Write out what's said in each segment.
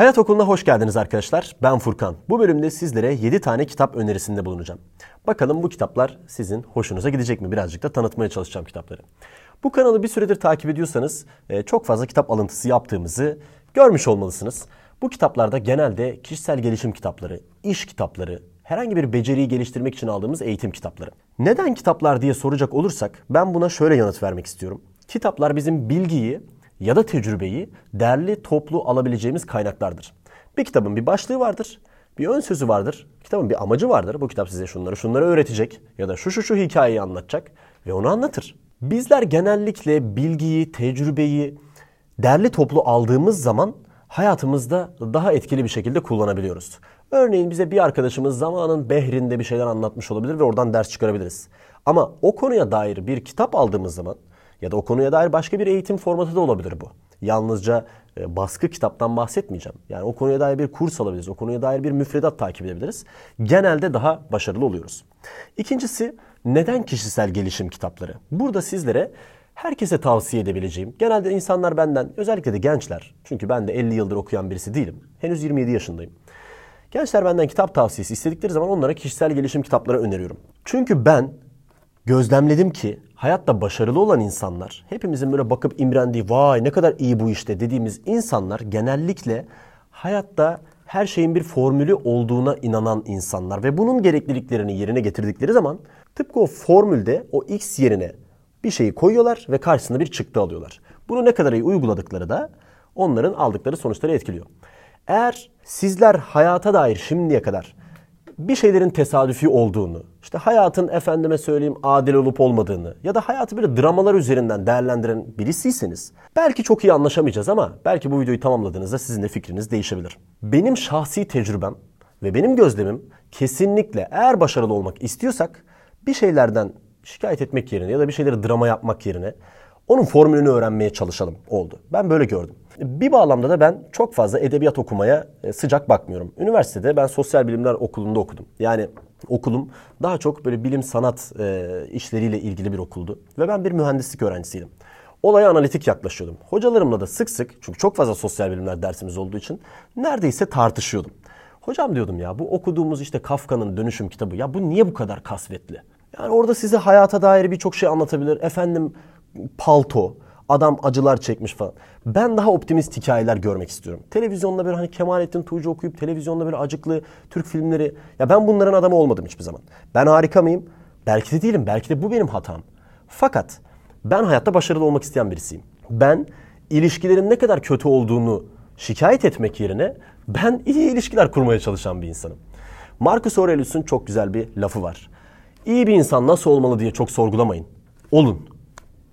Hayat Okulu'na hoş geldiniz arkadaşlar. Ben Furkan. Bu bölümde sizlere 7 tane kitap önerisinde bulunacağım. Bakalım bu kitaplar sizin hoşunuza gidecek mi? Birazcık da tanıtmaya çalışacağım kitapları. Bu kanalı bir süredir takip ediyorsanız e, çok fazla kitap alıntısı yaptığımızı görmüş olmalısınız. Bu kitaplarda genelde kişisel gelişim kitapları, iş kitapları, herhangi bir beceriyi geliştirmek için aldığımız eğitim kitapları. Neden kitaplar diye soracak olursak ben buna şöyle yanıt vermek istiyorum. Kitaplar bizim bilgiyi ya da tecrübeyi derli toplu alabileceğimiz kaynaklardır. Bir kitabın bir başlığı vardır, bir ön sözü vardır, kitabın bir amacı vardır. Bu kitap size şunları şunları öğretecek ya da şu şu şu hikayeyi anlatacak ve onu anlatır. Bizler genellikle bilgiyi, tecrübeyi derli toplu aldığımız zaman hayatımızda daha etkili bir şekilde kullanabiliyoruz. Örneğin bize bir arkadaşımız zamanın behrinde bir şeyler anlatmış olabilir ve oradan ders çıkarabiliriz. Ama o konuya dair bir kitap aldığımız zaman ya da o konuya dair başka bir eğitim formatı da olabilir bu. Yalnızca e, baskı kitaptan bahsetmeyeceğim. Yani o konuya dair bir kurs alabiliriz. O konuya dair bir müfredat takip edebiliriz. Genelde daha başarılı oluyoruz. İkincisi neden kişisel gelişim kitapları? Burada sizlere herkese tavsiye edebileceğim. Genelde insanlar benden özellikle de gençler. Çünkü ben de 50 yıldır okuyan birisi değilim. Henüz 27 yaşındayım. Gençler benden kitap tavsiyesi istedikleri zaman onlara kişisel gelişim kitapları öneriyorum. Çünkü ben gözlemledim ki hayatta başarılı olan insanlar, hepimizin böyle bakıp imrendiği vay ne kadar iyi bu işte dediğimiz insanlar genellikle hayatta her şeyin bir formülü olduğuna inanan insanlar ve bunun gerekliliklerini yerine getirdikleri zaman tıpkı o formülde o x yerine bir şeyi koyuyorlar ve karşısında bir çıktı alıyorlar. Bunu ne kadar iyi uyguladıkları da onların aldıkları sonuçları etkiliyor. Eğer sizler hayata dair şimdiye kadar bir şeylerin tesadüfi olduğunu, işte hayatın efendime söyleyeyim adil olup olmadığını ya da hayatı böyle dramalar üzerinden değerlendiren birisiyseniz belki çok iyi anlaşamayacağız ama belki bu videoyu tamamladığınızda sizin de fikriniz değişebilir. Benim şahsi tecrübem ve benim gözlemim kesinlikle eğer başarılı olmak istiyorsak bir şeylerden şikayet etmek yerine ya da bir şeyleri drama yapmak yerine onun formülünü öğrenmeye çalışalım oldu. Ben böyle gördüm. Bir bağlamda da ben çok fazla edebiyat okumaya e, sıcak bakmıyorum. Üniversitede ben sosyal bilimler okulunda okudum. Yani okulum daha çok böyle bilim sanat e, işleriyle ilgili bir okuldu. Ve ben bir mühendislik öğrencisiydim. Olaya analitik yaklaşıyordum. Hocalarımla da sık sık çünkü çok fazla sosyal bilimler dersimiz olduğu için neredeyse tartışıyordum. Hocam diyordum ya bu okuduğumuz işte Kafka'nın dönüşüm kitabı ya bu niye bu kadar kasvetli? Yani orada size hayata dair birçok şey anlatabilir. Efendim palto, adam acılar çekmiş falan. Ben daha optimist hikayeler görmek istiyorum. Televizyonda böyle hani Kemalettin Tuğcu okuyup televizyonda böyle acıklı Türk filmleri. Ya ben bunların adamı olmadım hiçbir zaman. Ben harika mıyım? Belki de değilim. Belki de bu benim hatam. Fakat ben hayatta başarılı olmak isteyen birisiyim. Ben ilişkilerin ne kadar kötü olduğunu şikayet etmek yerine ben iyi ilişkiler kurmaya çalışan bir insanım. Marcus Aurelius'un çok güzel bir lafı var. İyi bir insan nasıl olmalı diye çok sorgulamayın. Olun.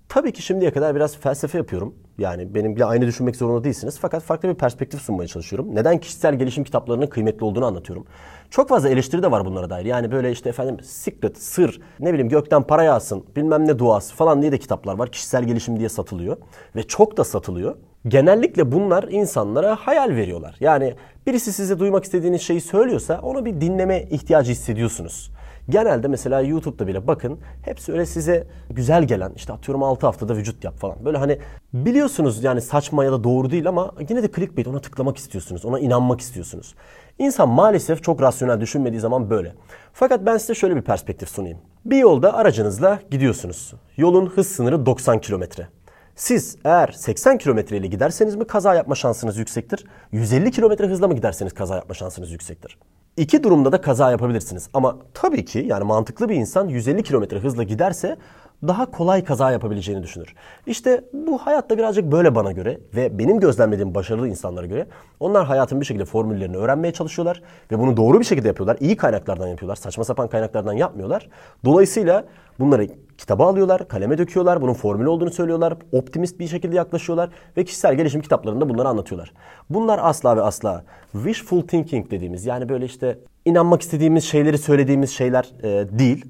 Tabii ki şimdiye kadar biraz felsefe yapıyorum. Yani benimle aynı düşünmek zorunda değilsiniz. Fakat farklı bir perspektif sunmaya çalışıyorum. Neden kişisel gelişim kitaplarının kıymetli olduğunu anlatıyorum. Çok fazla eleştiri de var bunlara dair. Yani böyle işte efendim secret, sır, ne bileyim gökten para yağsın, bilmem ne duası falan diye de kitaplar var. Kişisel gelişim diye satılıyor. Ve çok da satılıyor. Genellikle bunlar insanlara hayal veriyorlar. Yani birisi size duymak istediğiniz şeyi söylüyorsa onu bir dinleme ihtiyacı hissediyorsunuz. Genelde mesela YouTube'da bile bakın hepsi öyle size güzel gelen işte atıyorum 6 haftada vücut yap falan. Böyle hani biliyorsunuz yani saçma ya da doğru değil ama yine de clickbait ona tıklamak istiyorsunuz. Ona inanmak istiyorsunuz. İnsan maalesef çok rasyonel düşünmediği zaman böyle. Fakat ben size şöyle bir perspektif sunayım. Bir yolda aracınızla gidiyorsunuz. Yolun hız sınırı 90 kilometre. Siz eğer 80 kilometre ile giderseniz mi kaza yapma şansınız yüksektir? 150 kilometre hızla mı giderseniz kaza yapma şansınız yüksektir? İki durumda da kaza yapabilirsiniz. Ama tabii ki yani mantıklı bir insan 150 kilometre hızla giderse daha kolay kaza yapabileceğini düşünür. İşte bu hayatta birazcık böyle bana göre ve benim gözlemlediğim başarılı insanlara göre onlar hayatın bir şekilde formüllerini öğrenmeye çalışıyorlar ve bunu doğru bir şekilde yapıyorlar. İyi kaynaklardan yapıyorlar. Saçma sapan kaynaklardan yapmıyorlar. Dolayısıyla bunları kitaba alıyorlar, kaleme döküyorlar. Bunun formülü olduğunu söylüyorlar. Optimist bir şekilde yaklaşıyorlar ve kişisel gelişim kitaplarında bunları anlatıyorlar. Bunlar asla ve asla wishful thinking dediğimiz yani böyle işte inanmak istediğimiz şeyleri söylediğimiz şeyler e, değil.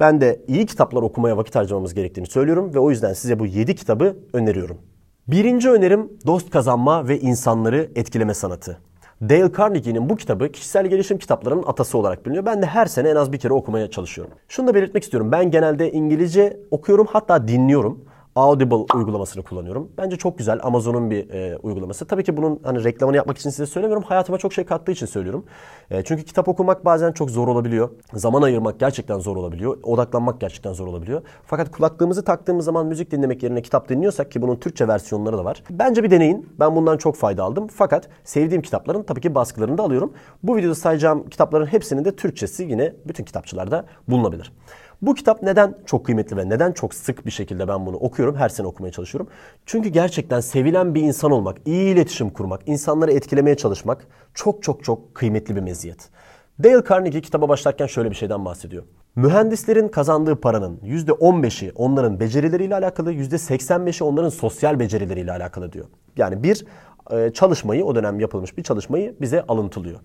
Ben de iyi kitaplar okumaya vakit harcamamız gerektiğini söylüyorum ve o yüzden size bu 7 kitabı öneriyorum. Birinci önerim dost kazanma ve insanları etkileme sanatı. Dale Carnegie'nin bu kitabı kişisel gelişim kitaplarının atası olarak biliniyor. Ben de her sene en az bir kere okumaya çalışıyorum. Şunu da belirtmek istiyorum. Ben genelde İngilizce okuyorum hatta dinliyorum. Audible uygulamasını kullanıyorum. Bence çok güzel. Amazon'un bir e, uygulaması. Tabii ki bunun hani reklamını yapmak için size söylemiyorum. Hayatıma çok şey kattığı için söylüyorum. E, çünkü kitap okumak bazen çok zor olabiliyor. Zaman ayırmak gerçekten zor olabiliyor. Odaklanmak gerçekten zor olabiliyor. Fakat kulaklığımızı taktığımız zaman müzik dinlemek yerine kitap dinliyorsak ki bunun Türkçe versiyonları da var. Bence bir deneyin. Ben bundan çok fayda aldım. Fakat sevdiğim kitapların tabii ki baskılarını da alıyorum. Bu videoda sayacağım kitapların hepsinin de Türkçesi yine bütün kitapçılarda bulunabilir. Bu kitap neden çok kıymetli ve neden çok sık bir şekilde ben bunu okuyorum, her sene okumaya çalışıyorum? Çünkü gerçekten sevilen bir insan olmak, iyi iletişim kurmak, insanları etkilemeye çalışmak çok çok çok kıymetli bir meziyet. Dale Carnegie kitaba başlarken şöyle bir şeyden bahsediyor. Mühendislerin kazandığı paranın %15'i onların becerileriyle alakalı, %85'i onların sosyal becerileriyle alakalı diyor. Yani bir çalışmayı, o dönem yapılmış bir çalışmayı bize alıntılıyor.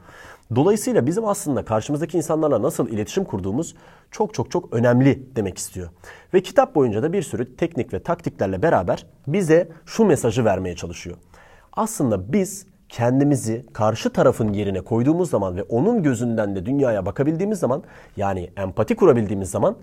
Dolayısıyla bizim aslında karşımızdaki insanlarla nasıl iletişim kurduğumuz çok çok çok önemli demek istiyor. Ve kitap boyunca da bir sürü teknik ve taktiklerle beraber bize şu mesajı vermeye çalışıyor. Aslında biz kendimizi karşı tarafın yerine koyduğumuz zaman ve onun gözünden de dünyaya bakabildiğimiz zaman yani empati kurabildiğimiz zaman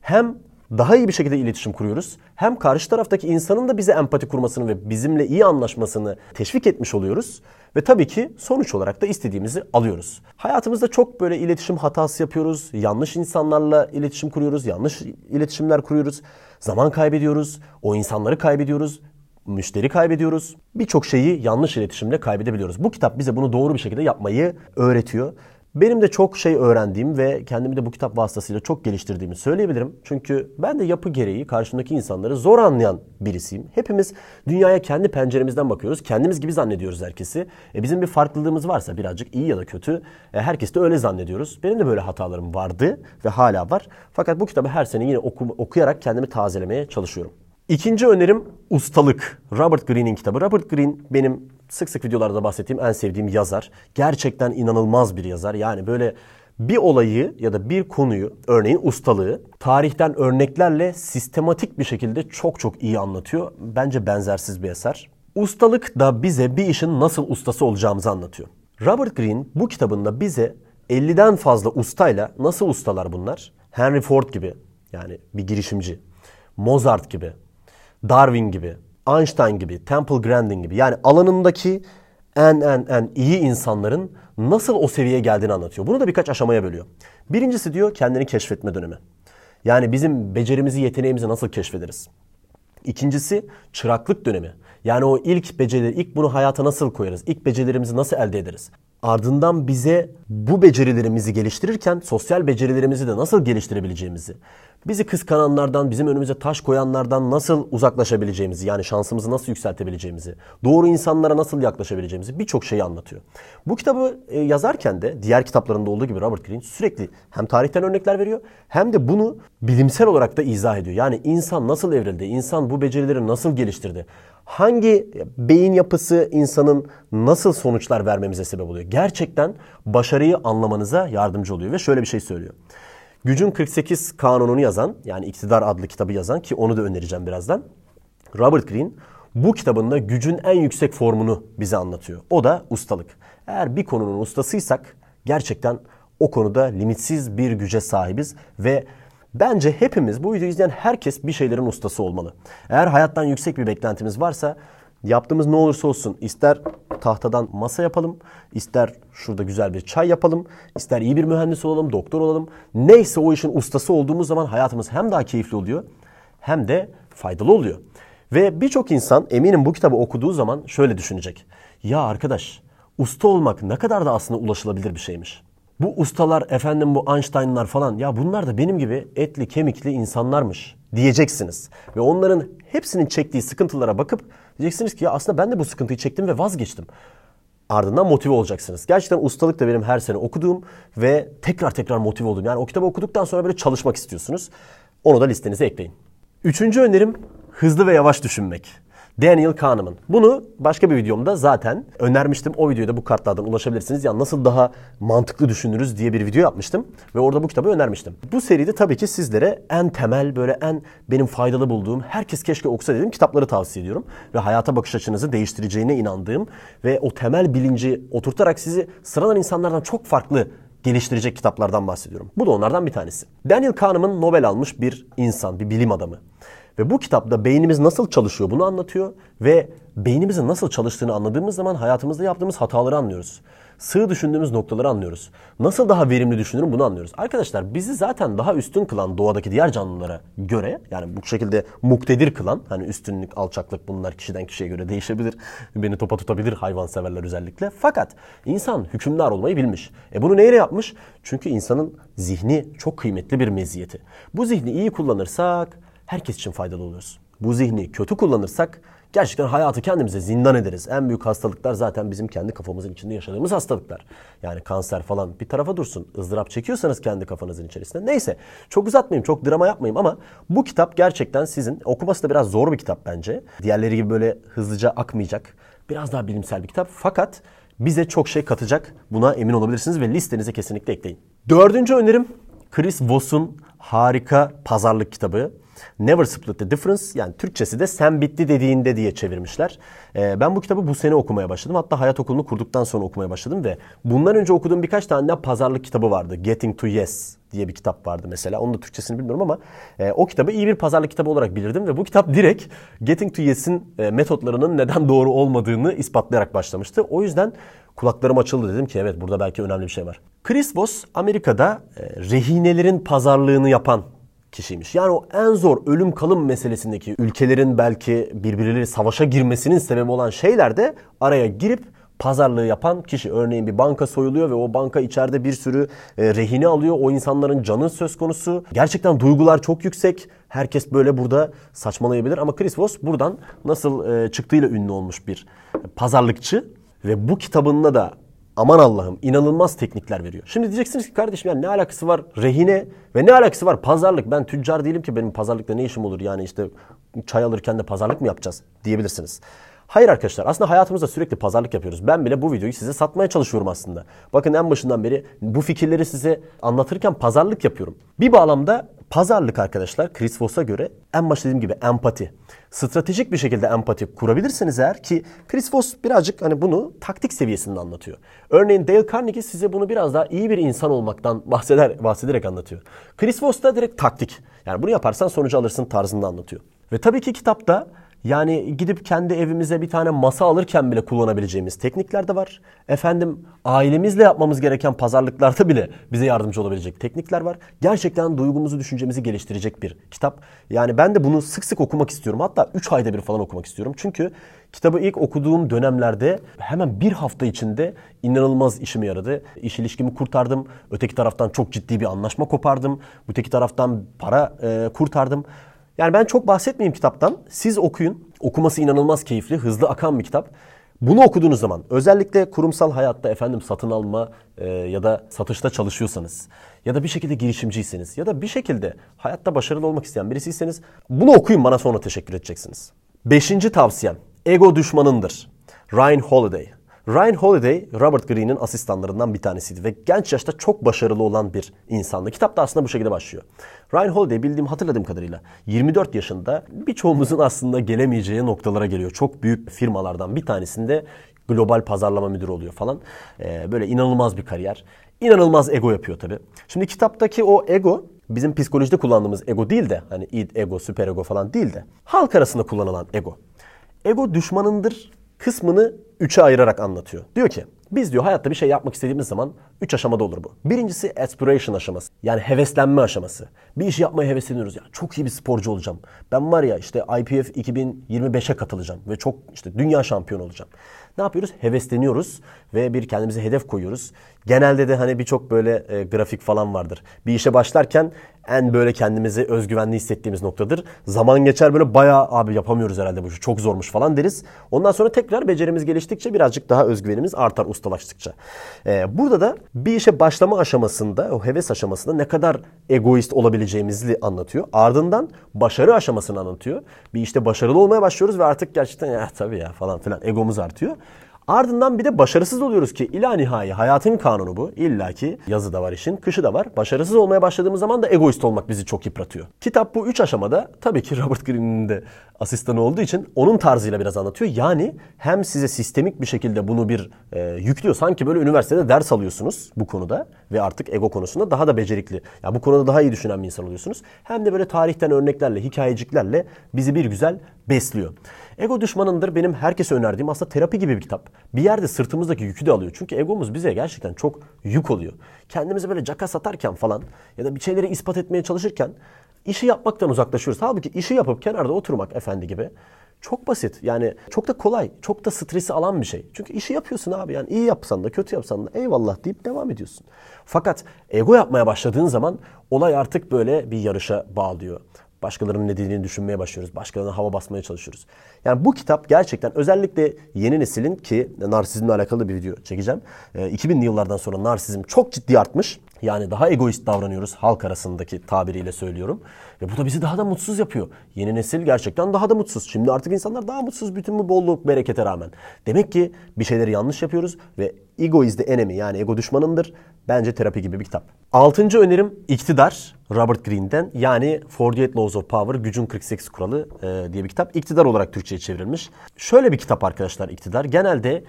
hem daha iyi bir şekilde iletişim kuruyoruz. Hem karşı taraftaki insanın da bize empati kurmasını ve bizimle iyi anlaşmasını teşvik etmiş oluyoruz. Ve tabii ki sonuç olarak da istediğimizi alıyoruz. Hayatımızda çok böyle iletişim hatası yapıyoruz. Yanlış insanlarla iletişim kuruyoruz. Yanlış iletişimler kuruyoruz. Zaman kaybediyoruz. O insanları kaybediyoruz. Müşteri kaybediyoruz. Birçok şeyi yanlış iletişimle kaybedebiliyoruz. Bu kitap bize bunu doğru bir şekilde yapmayı öğretiyor. Benim de çok şey öğrendiğim ve kendimi de bu kitap vasıtasıyla çok geliştirdiğimi söyleyebilirim. Çünkü ben de yapı gereği karşımdaki insanları zor anlayan birisiyim. Hepimiz dünyaya kendi penceremizden bakıyoruz. Kendimiz gibi zannediyoruz herkesi. E bizim bir farklılığımız varsa birazcık iyi ya da kötü e herkes de öyle zannediyoruz. Benim de böyle hatalarım vardı ve hala var. Fakat bu kitabı her sene yine oku, okuyarak kendimi tazelemeye çalışıyorum. İkinci önerim ustalık. Robert Greene'in kitabı. Robert Greene benim sık sık videolarda bahsettiğim en sevdiğim yazar. Gerçekten inanılmaz bir yazar. Yani böyle bir olayı ya da bir konuyu örneğin ustalığı tarihten örneklerle sistematik bir şekilde çok çok iyi anlatıyor. Bence benzersiz bir eser. Ustalık da bize bir işin nasıl ustası olacağımızı anlatıyor. Robert Greene bu kitabında bize 50'den fazla ustayla nasıl ustalar bunlar? Henry Ford gibi yani bir girişimci, Mozart gibi, Darwin gibi, Einstein gibi, Temple Grandin gibi yani alanındaki en en en iyi insanların nasıl o seviyeye geldiğini anlatıyor. Bunu da birkaç aşamaya bölüyor. Birincisi diyor kendini keşfetme dönemi. Yani bizim becerimizi, yeteneğimizi nasıl keşfederiz? İkincisi çıraklık dönemi. Yani o ilk becerileri, ilk bunu hayata nasıl koyarız? İlk becerilerimizi nasıl elde ederiz? Ardından bize bu becerilerimizi geliştirirken sosyal becerilerimizi de nasıl geliştirebileceğimizi, bizi kıskananlardan, bizim önümüze taş koyanlardan nasıl uzaklaşabileceğimizi, yani şansımızı nasıl yükseltebileceğimizi, doğru insanlara nasıl yaklaşabileceğimizi birçok şeyi anlatıyor. Bu kitabı e, yazarken de diğer kitaplarında olduğu gibi Robert Greene sürekli hem tarihten örnekler veriyor hem de bunu bilimsel olarak da izah ediyor. Yani insan nasıl evrildi, insan bu becerileri nasıl geliştirdi, hangi beyin yapısı insanın nasıl sonuçlar vermemize sebep oluyor? Gerçekten başarıyı anlamanıza yardımcı oluyor ve şöyle bir şey söylüyor. Gücün 48 kanununu yazan yani İktidar adlı kitabı yazan ki onu da önereceğim birazdan. Robert Greene bu kitabında gücün en yüksek formunu bize anlatıyor. O da ustalık. Eğer bir konunun ustasıysak gerçekten o konuda limitsiz bir güce sahibiz ve bence hepimiz bu videoyu izleyen herkes bir şeylerin ustası olmalı. Eğer hayattan yüksek bir beklentimiz varsa Yaptığımız ne olursa olsun ister tahtadan masa yapalım, ister şurada güzel bir çay yapalım, ister iyi bir mühendis olalım, doktor olalım. Neyse o işin ustası olduğumuz zaman hayatımız hem daha keyifli oluyor hem de faydalı oluyor. Ve birçok insan eminim bu kitabı okuduğu zaman şöyle düşünecek. Ya arkadaş usta olmak ne kadar da aslında ulaşılabilir bir şeymiş. Bu ustalar efendim bu Einstein'lar falan ya bunlar da benim gibi etli kemikli insanlarmış diyeceksiniz. Ve onların hepsinin çektiği sıkıntılara bakıp diyeceksiniz ki ya aslında ben de bu sıkıntıyı çektim ve vazgeçtim. Ardından motive olacaksınız. Gerçekten ustalık da benim her sene okuduğum ve tekrar tekrar motive olduğum. Yani o kitabı okuduktan sonra böyle çalışmak istiyorsunuz. Onu da listenize ekleyin. Üçüncü önerim hızlı ve yavaş düşünmek. Daniel Kahneman. Bunu başka bir videomda zaten önermiştim. O videoda bu kartlardan ulaşabilirsiniz. Yani nasıl daha mantıklı düşünürüz diye bir video yapmıştım. Ve orada bu kitabı önermiştim. Bu seride tabii ki sizlere en temel böyle en benim faydalı bulduğum herkes keşke okusa dediğim kitapları tavsiye ediyorum. Ve hayata bakış açınızı değiştireceğine inandığım ve o temel bilinci oturtarak sizi sıradan insanlardan çok farklı geliştirecek kitaplardan bahsediyorum. Bu da onlardan bir tanesi. Daniel Kahneman Nobel almış bir insan, bir bilim adamı. Ve bu kitapta beynimiz nasıl çalışıyor bunu anlatıyor ve beynimizin nasıl çalıştığını anladığımız zaman hayatımızda yaptığımız hataları anlıyoruz. Sığ düşündüğümüz noktaları anlıyoruz. Nasıl daha verimli düşünürüm bunu anlıyoruz. Arkadaşlar bizi zaten daha üstün kılan doğadaki diğer canlılara göre yani bu şekilde muktedir kılan hani üstünlük, alçaklık bunlar kişiden kişiye göre değişebilir. Beni topa tutabilir hayvanseverler özellikle. Fakat insan hükümdar olmayı bilmiş. E bunu neyle yapmış? Çünkü insanın zihni çok kıymetli bir meziyeti. Bu zihni iyi kullanırsak herkes için faydalı oluruz. Bu zihni kötü kullanırsak gerçekten hayatı kendimize zindan ederiz. En büyük hastalıklar zaten bizim kendi kafamızın içinde yaşadığımız hastalıklar. Yani kanser falan bir tarafa dursun. ızdırap çekiyorsanız kendi kafanızın içerisinde. Neyse çok uzatmayayım, çok drama yapmayayım ama bu kitap gerçekten sizin okuması da biraz zor bir kitap bence. Diğerleri gibi böyle hızlıca akmayacak. Biraz daha bilimsel bir kitap. Fakat bize çok şey katacak. Buna emin olabilirsiniz ve listenize kesinlikle ekleyin. Dördüncü önerim Chris Voss'un harika pazarlık kitabı. Never Split the Difference yani Türkçesi de sen bitti dediğinde diye çevirmişler. Ee, ben bu kitabı bu sene okumaya başladım. Hatta hayat okulunu kurduktan sonra okumaya başladım ve bundan önce okuduğum birkaç tane daha pazarlık kitabı vardı. Getting to Yes diye bir kitap vardı mesela. Onun da Türkçesini bilmiyorum ama e, o kitabı iyi bir pazarlık kitabı olarak bilirdim ve bu kitap direkt Getting to Yes'in e, metotlarının neden doğru olmadığını ispatlayarak başlamıştı. O yüzden kulaklarım açıldı dedim ki evet burada belki önemli bir şey var. Chris Voss Amerika'da e, rehinelerin pazarlığını yapan kişiymiş. Yani o en zor ölüm kalım meselesindeki ülkelerin belki birbirleri savaşa girmesinin sebebi olan şeylerde araya girip pazarlığı yapan kişi. Örneğin bir banka soyuluyor ve o banka içeride bir sürü e, rehine alıyor. O insanların canı söz konusu. Gerçekten duygular çok yüksek. Herkes böyle burada saçmalayabilir ama Chris Voss buradan nasıl e, çıktığıyla ünlü olmuş bir pazarlıkçı ve bu kitabında da aman Allah'ım inanılmaz teknikler veriyor. Şimdi diyeceksiniz ki kardeşim yani ne alakası var rehine ve ne alakası var pazarlık? Ben tüccar değilim ki benim pazarlıkla ne işim olur? Yani işte çay alırken de pazarlık mı yapacağız diyebilirsiniz. Hayır arkadaşlar aslında hayatımızda sürekli pazarlık yapıyoruz. Ben bile bu videoyu size satmaya çalışıyorum aslında. Bakın en başından beri bu fikirleri size anlatırken pazarlık yapıyorum. Bir bağlamda pazarlık arkadaşlar Chris Voss'a göre en başta dediğim gibi empati. Stratejik bir şekilde empati kurabilirsiniz eğer ki Chris Voss birazcık hani bunu taktik seviyesinde anlatıyor. Örneğin Dale Carnegie size bunu biraz daha iyi bir insan olmaktan bahseder, bahsederek anlatıyor. Chris Voss da direkt taktik. Yani bunu yaparsan sonucu alırsın tarzında anlatıyor. Ve tabii ki kitapta yani gidip kendi evimize bir tane masa alırken bile kullanabileceğimiz teknikler de var. Efendim ailemizle yapmamız gereken pazarlıklarda bile bize yardımcı olabilecek teknikler var. Gerçekten duygumuzu, düşüncemizi geliştirecek bir kitap. Yani ben de bunu sık sık okumak istiyorum. Hatta 3 ayda bir falan okumak istiyorum. Çünkü kitabı ilk okuduğum dönemlerde hemen bir hafta içinde inanılmaz işime yaradı. İş ilişkimi kurtardım. Öteki taraftan çok ciddi bir anlaşma kopardım. Öteki taraftan para e, kurtardım. Yani ben çok bahsetmeyeyim kitaptan. Siz okuyun. Okuması inanılmaz keyifli, hızlı akan bir kitap. Bunu okuduğunuz zaman özellikle kurumsal hayatta efendim satın alma e, ya da satışta çalışıyorsanız ya da bir şekilde girişimciyseniz ya da bir şekilde hayatta başarılı olmak isteyen birisiyseniz bunu okuyun bana sonra teşekkür edeceksiniz. Beşinci tavsiyem ego düşmanındır. Ryan Holiday. Ryan Holiday, Robert Greene'in asistanlarından bir tanesiydi ve genç yaşta çok başarılı olan bir insandı. Kitap da aslında bu şekilde başlıyor. Ryan Holiday bildiğim hatırladığım kadarıyla 24 yaşında birçoğumuzun aslında gelemeyeceği noktalara geliyor. Çok büyük firmalardan bir tanesinde global pazarlama müdürü oluyor falan. Ee, böyle inanılmaz bir kariyer. İnanılmaz ego yapıyor tabii. Şimdi kitaptaki o ego bizim psikolojide kullandığımız ego değil de hani id ego, süper ego falan değil de halk arasında kullanılan ego. Ego düşmanındır kısmını üçe ayırarak anlatıyor. Diyor ki biz diyor hayatta bir şey yapmak istediğimiz zaman üç aşamada olur bu. Birincisi aspiration aşaması. Yani heveslenme aşaması. Bir işi yapmaya hevesleniyoruz ya. Çok iyi bir sporcu olacağım. Ben var ya işte IPF 2025'e katılacağım ve çok işte dünya şampiyonu olacağım. Ne yapıyoruz? Hevesleniyoruz ve bir kendimize hedef koyuyoruz. Genelde de hani birçok böyle e, grafik falan vardır. Bir işe başlarken en böyle kendimizi özgüvenli hissettiğimiz noktadır. Zaman geçer böyle bayağı abi yapamıyoruz herhalde bu çok zormuş falan deriz. Ondan sonra tekrar becerimiz geliştikçe birazcık daha özgüvenimiz artar ustalaştıkça. Ee, burada da bir işe başlama aşamasında o heves aşamasında ne kadar egoist olabileceğimizi anlatıyor. Ardından başarı aşamasını anlatıyor. Bir işte başarılı olmaya başlıyoruz ve artık gerçekten ya tabii ya falan filan egomuz artıyor. Ardından bir de başarısız oluyoruz ki ila nihai hayatın kanunu bu. İlla ki yazı da var işin, kışı da var. Başarısız olmaya başladığımız zaman da egoist olmak bizi çok yıpratıyor. Kitap bu üç aşamada tabii ki Robert Greene'in de asistanı olduğu için onun tarzıyla biraz anlatıyor. Yani hem size sistemik bir şekilde bunu bir e, yüklüyor. Sanki böyle üniversitede ders alıyorsunuz bu konuda ve artık ego konusunda daha da becerikli. Ya bu konuda daha iyi düşünen bir insan oluyorsunuz. Hem de böyle tarihten örneklerle, hikayeciklerle bizi bir güzel besliyor. Ego düşmanındır benim herkese önerdiğim aslında terapi gibi bir kitap. Bir yerde sırtımızdaki yükü de alıyor. Çünkü egomuz bize gerçekten çok yük oluyor. Kendimizi böyle caka satarken falan ya da bir şeyleri ispat etmeye çalışırken işi yapmaktan uzaklaşıyoruz. Halbuki işi yapıp kenarda oturmak efendi gibi çok basit. Yani çok da kolay, çok da stresi alan bir şey. Çünkü işi yapıyorsun abi yani iyi yapsan da kötü yapsan da eyvallah deyip devam ediyorsun. Fakat ego yapmaya başladığın zaman olay artık böyle bir yarışa bağlıyor. Başkalarının ne dediğini düşünmeye başlıyoruz. Başkalarına hava basmaya çalışıyoruz. Yani bu kitap gerçekten özellikle yeni neslin ki narsizmle alakalı bir video çekeceğim. 2000'li yıllardan sonra narsizm çok ciddi artmış. Yani daha egoist davranıyoruz halk arasındaki tabiriyle söylüyorum. Ve bu da bizi daha da mutsuz yapıyor. Yeni nesil gerçekten daha da mutsuz. Şimdi artık insanlar daha mutsuz bütün bu bolluk berekete rağmen. Demek ki bir şeyleri yanlış yapıyoruz ve ego is the enemy yani ego düşmanındır. Bence terapi gibi bir kitap. Altıncı önerim iktidar Robert Greene'den yani 48 Laws of Power Gücün 48 Kuralı e, diye bir kitap. İktidar olarak Türkçe'ye çevrilmiş. Şöyle bir kitap arkadaşlar iktidar. Genelde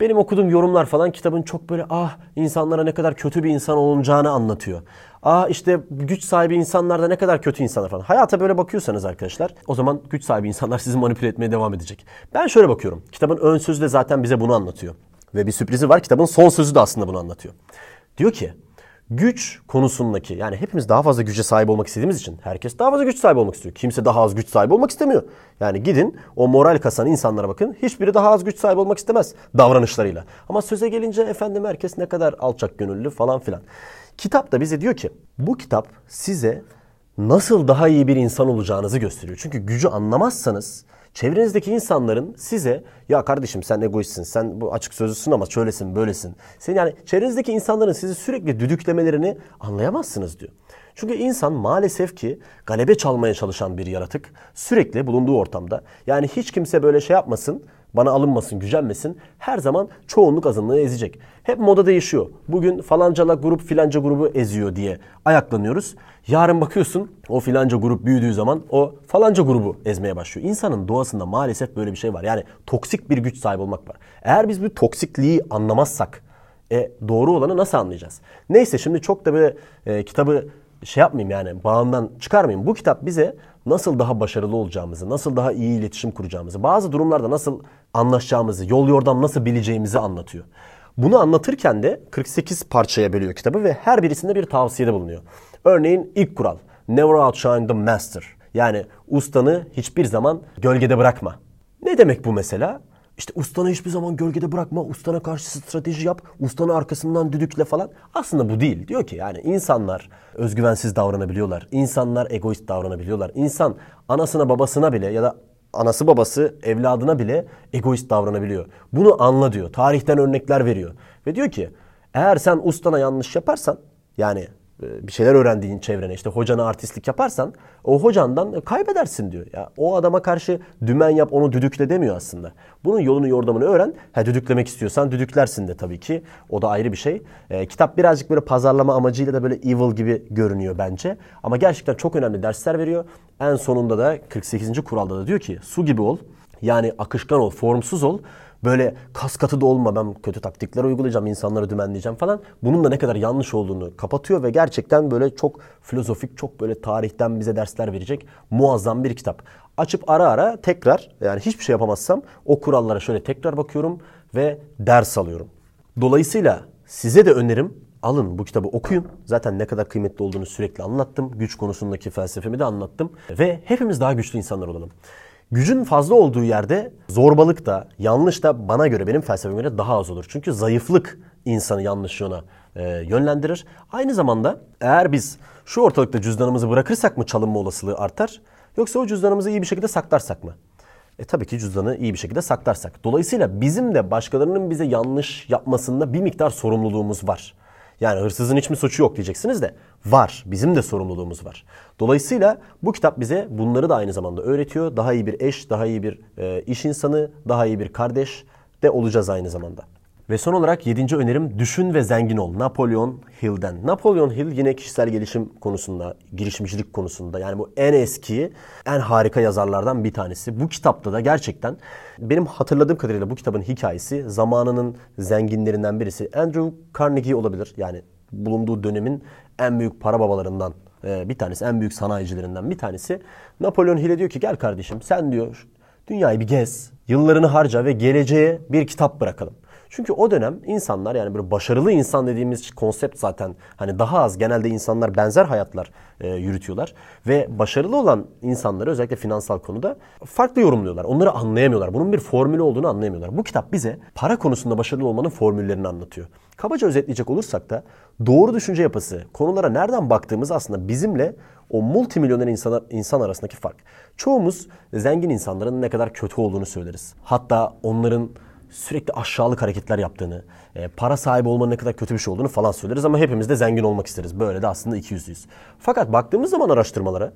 benim okuduğum yorumlar falan kitabın çok böyle ah insanlara ne kadar kötü bir insan olacağını anlatıyor. Ah işte güç sahibi insanlar da ne kadar kötü insanlar falan. Hayata böyle bakıyorsanız arkadaşlar o zaman güç sahibi insanlar sizi manipüle etmeye devam edecek. Ben şöyle bakıyorum. Kitabın ön sözü de zaten bize bunu anlatıyor. Ve bir sürprizi var kitabın son sözü de aslında bunu anlatıyor. Diyor ki güç konusundaki yani hepimiz daha fazla güce sahip olmak istediğimiz için herkes daha fazla güç sahibi olmak istiyor. Kimse daha az güç sahibi olmak istemiyor. Yani gidin o moral kasan insanlara bakın. Hiçbiri daha az güç sahibi olmak istemez davranışlarıyla. Ama söze gelince efendim herkes ne kadar alçak gönüllü falan filan. Kitap da bize diyor ki bu kitap size nasıl daha iyi bir insan olacağınızı gösteriyor. Çünkü gücü anlamazsanız Çevrenizdeki insanların size ya kardeşim sen egoistsin, sen bu açık sözlüsün ama şöylesin, böylesin. Sen yani çevrenizdeki insanların sizi sürekli düdüklemelerini anlayamazsınız diyor. Çünkü insan maalesef ki galebe çalmaya çalışan bir yaratık. Sürekli bulunduğu ortamda. Yani hiç kimse böyle şey yapmasın, bana alınmasın, gücenmesin. Her zaman çoğunluk azınlığı ezecek. Hep moda değişiyor. Bugün falancala grup filanca grubu eziyor diye ayaklanıyoruz. Yarın bakıyorsun o filanca grup büyüdüğü zaman o falanca grubu ezmeye başlıyor. İnsanın doğasında maalesef böyle bir şey var. Yani toksik bir güç sahibi olmak var. Eğer biz bu toksikliği anlamazsak e, doğru olanı nasıl anlayacağız? Neyse şimdi çok da böyle e, kitabı şey yapmayayım yani bağımdan çıkarmayayım. Bu kitap bize nasıl daha başarılı olacağımızı, nasıl daha iyi iletişim kuracağımızı, bazı durumlarda nasıl anlaşacağımızı, yol yordam nasıl bileceğimizi anlatıyor. Bunu anlatırken de 48 parçaya bölüyor kitabı ve her birisinde bir tavsiyede bulunuyor. Örneğin ilk kural Never outshine the master. Yani ustanı hiçbir zaman gölgede bırakma. Ne demek bu mesela? İşte ustanı hiçbir zaman gölgede bırakma, ustana karşı strateji yap, ustanı arkasından düdükle falan. Aslında bu değil. Diyor ki yani insanlar özgüvensiz davranabiliyorlar. İnsanlar egoist davranabiliyorlar. İnsan anasına babasına bile ya da anası babası evladına bile egoist davranabiliyor. Bunu anla diyor. Tarihten örnekler veriyor. Ve diyor ki eğer sen ustana yanlış yaparsan yani bir şeyler öğrendiğin çevrene işte hocana artistlik yaparsan o hocandan kaybedersin diyor. Ya o adama karşı dümen yap onu düdükle demiyor aslında. Bunun yolunu yordamını öğren. Ha düdüklemek istiyorsan düdüklersin de tabii ki. O da ayrı bir şey. E, kitap birazcık böyle pazarlama amacıyla da böyle evil gibi görünüyor bence. Ama gerçekten çok önemli dersler veriyor. En sonunda da 48. kuralda da diyor ki su gibi ol. Yani akışkan ol, formsuz ol. Böyle kas katı da olma ben kötü taktikler uygulayacağım, insanları dümenleyeceğim falan. Bunun da ne kadar yanlış olduğunu kapatıyor ve gerçekten böyle çok filozofik, çok böyle tarihten bize dersler verecek muazzam bir kitap. Açıp ara ara tekrar yani hiçbir şey yapamazsam o kurallara şöyle tekrar bakıyorum ve ders alıyorum. Dolayısıyla size de önerim alın bu kitabı okuyun. Zaten ne kadar kıymetli olduğunu sürekli anlattım. Güç konusundaki felsefemi de anlattım. Ve hepimiz daha güçlü insanlar olalım. Gücün fazla olduğu yerde zorbalık da yanlış da bana göre benim felsefeme göre daha az olur. Çünkü zayıflık insanı yanlış yöne e, yönlendirir. Aynı zamanda eğer biz şu ortalıkta cüzdanımızı bırakırsak mı çalınma olasılığı artar? Yoksa o cüzdanımızı iyi bir şekilde saklarsak mı? E tabii ki cüzdanı iyi bir şekilde saklarsak. Dolayısıyla bizim de başkalarının bize yanlış yapmasında bir miktar sorumluluğumuz var. Yani hırsızın hiç mi suçu yok diyeceksiniz de var. Bizim de sorumluluğumuz var. Dolayısıyla bu kitap bize bunları da aynı zamanda öğretiyor. Daha iyi bir eş, daha iyi bir e, iş insanı, daha iyi bir kardeş, de olacağız aynı zamanda. Ve son olarak yedinci önerim Düşün ve Zengin Ol. Napolyon Hill'den. Napolyon Hill yine kişisel gelişim konusunda, girişimcilik konusunda yani bu en eski, en harika yazarlardan bir tanesi. Bu kitapta da gerçekten benim hatırladığım kadarıyla bu kitabın hikayesi zamanının zenginlerinden birisi. Andrew Carnegie olabilir. Yani bulunduğu dönemin en büyük para babalarından e, bir tanesi, en büyük sanayicilerinden bir tanesi. Napolyon Hill'e diyor ki gel kardeşim sen diyor dünyayı bir gez, yıllarını harca ve geleceğe bir kitap bırakalım. Çünkü o dönem insanlar yani böyle başarılı insan dediğimiz konsept zaten hani daha az genelde insanlar benzer hayatlar e, yürütüyorlar ve başarılı olan insanları özellikle finansal konuda farklı yorumluyorlar. Onları anlayamıyorlar. Bunun bir formülü olduğunu anlayamıyorlar. Bu kitap bize para konusunda başarılı olmanın formüllerini anlatıyor. Kabaca özetleyecek olursak da doğru düşünce yapısı, konulara nereden baktığımız aslında bizimle o multimilyoner insan, insan arasındaki fark. Çoğumuz zengin insanların ne kadar kötü olduğunu söyleriz. Hatta onların sürekli aşağılık hareketler yaptığını, e, para sahibi olmanın ne kadar kötü bir şey olduğunu falan söyleriz ama hepimiz de zengin olmak isteriz. Böyle de aslında iki yüzlüyüz. Fakat baktığımız zaman araştırmalara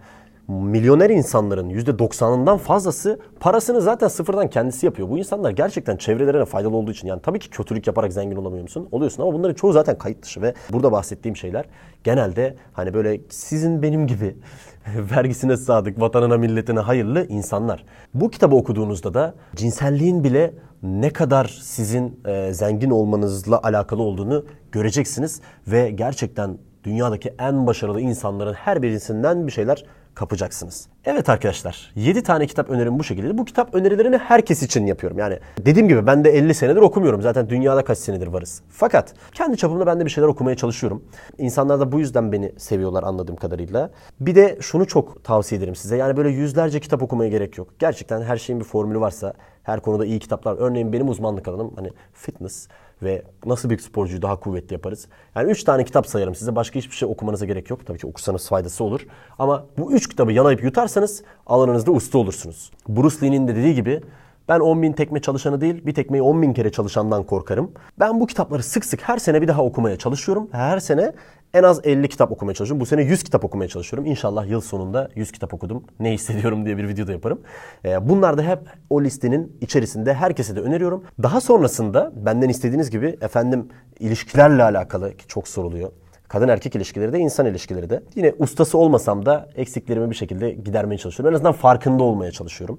milyoner insanların %90'ından fazlası parasını zaten sıfırdan kendisi yapıyor. Bu insanlar gerçekten çevrelerine faydalı olduğu için yani tabii ki kötülük yaparak zengin olamıyor musun? Oluyorsun ama bunların çoğu zaten kayıt dışı ve burada bahsettiğim şeyler genelde hani böyle sizin benim gibi vergisine sadık, vatanına milletine hayırlı insanlar. Bu kitabı okuduğunuzda da cinselliğin bile ne kadar sizin e, zengin olmanızla alakalı olduğunu göreceksiniz ve gerçekten dünyadaki en başarılı insanların her birisinden bir şeyler kapacaksınız. Evet arkadaşlar 7 tane kitap önerim bu şekilde. Bu kitap önerilerini herkes için yapıyorum. Yani dediğim gibi ben de 50 senedir okumuyorum. Zaten dünyada kaç senedir varız. Fakat kendi çapımda ben de bir şeyler okumaya çalışıyorum. İnsanlar da bu yüzden beni seviyorlar anladığım kadarıyla. Bir de şunu çok tavsiye ederim size. Yani böyle yüzlerce kitap okumaya gerek yok. Gerçekten her şeyin bir formülü varsa her konuda iyi kitaplar. Örneğin benim uzmanlık alanım hani fitness ve nasıl bir sporcuyu daha kuvvetli yaparız. Yani üç tane kitap sayarım size. Başka hiçbir şey okumanıza gerek yok. Tabii ki okursanız faydası olur. Ama bu üç kitabı yalayıp yutarsanız alanınızda usta olursunuz. Bruce Lee'nin de dediği gibi ben 10 bin tekme çalışanı değil bir tekmeyi 10 bin kere çalışandan korkarım. Ben bu kitapları sık sık her sene bir daha okumaya çalışıyorum. Her sene en az 50 kitap okumaya çalışıyorum. Bu sene 100 kitap okumaya çalışıyorum. İnşallah yıl sonunda 100 kitap okudum. Ne hissediyorum diye bir video da yaparım. Ee, bunlar da hep o listenin içerisinde herkese de öneriyorum. Daha sonrasında benden istediğiniz gibi efendim ilişkilerle alakalı ki çok soruluyor. Kadın erkek ilişkileri de insan ilişkileri de. Yine ustası olmasam da eksiklerimi bir şekilde gidermeye çalışıyorum. En azından farkında olmaya çalışıyorum.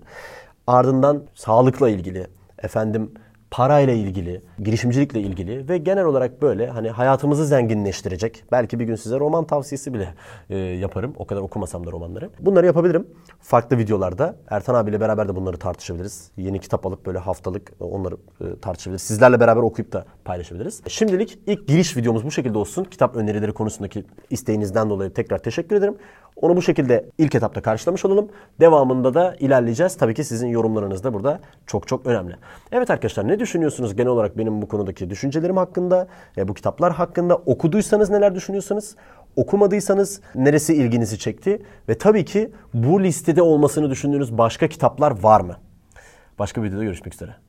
Ardından sağlıkla ilgili, efendim parayla ilgili, girişimcilikle ilgili ve genel olarak böyle hani hayatımızı zenginleştirecek. Belki bir gün size roman tavsiyesi bile e, yaparım. O kadar okumasam da romanları. Bunları yapabilirim. Farklı videolarda. Ertan abiyle beraber de bunları tartışabiliriz. Yeni kitap alıp böyle haftalık onları e, tartışabiliriz. Sizlerle beraber okuyup da paylaşabiliriz. Şimdilik ilk giriş videomuz bu şekilde olsun. Kitap önerileri konusundaki isteğinizden dolayı tekrar teşekkür ederim. Onu bu şekilde ilk etapta karşılamış olalım. Devamında da ilerleyeceğiz. Tabii ki sizin yorumlarınız da burada çok çok önemli. Evet arkadaşlar ne düşünüyorsunuz genel olarak benim bu konudaki düşüncelerim hakkında, bu kitaplar hakkında? Okuduysanız neler düşünüyorsunuz? Okumadıysanız neresi ilginizi çekti? Ve tabii ki bu listede olmasını düşündüğünüz başka kitaplar var mı? Başka bir videoda görüşmek üzere.